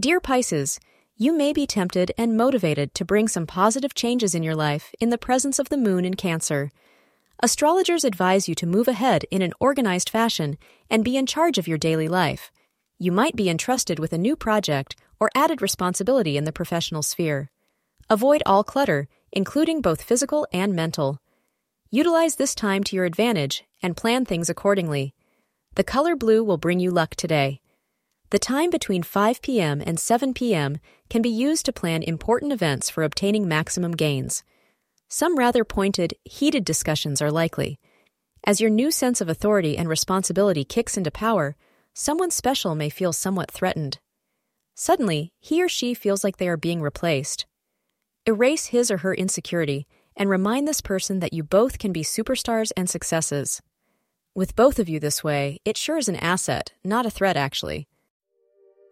Dear Pisces, you may be tempted and motivated to bring some positive changes in your life in the presence of the moon in Cancer. Astrologers advise you to move ahead in an organized fashion and be in charge of your daily life. You might be entrusted with a new project or added responsibility in the professional sphere. Avoid all clutter, including both physical and mental. Utilize this time to your advantage and plan things accordingly. The color blue will bring you luck today. The time between 5 p.m. and 7 p.m. can be used to plan important events for obtaining maximum gains. Some rather pointed, heated discussions are likely. As your new sense of authority and responsibility kicks into power, someone special may feel somewhat threatened. Suddenly, he or she feels like they are being replaced. Erase his or her insecurity and remind this person that you both can be superstars and successes. With both of you this way, it sure is an asset, not a threat, actually.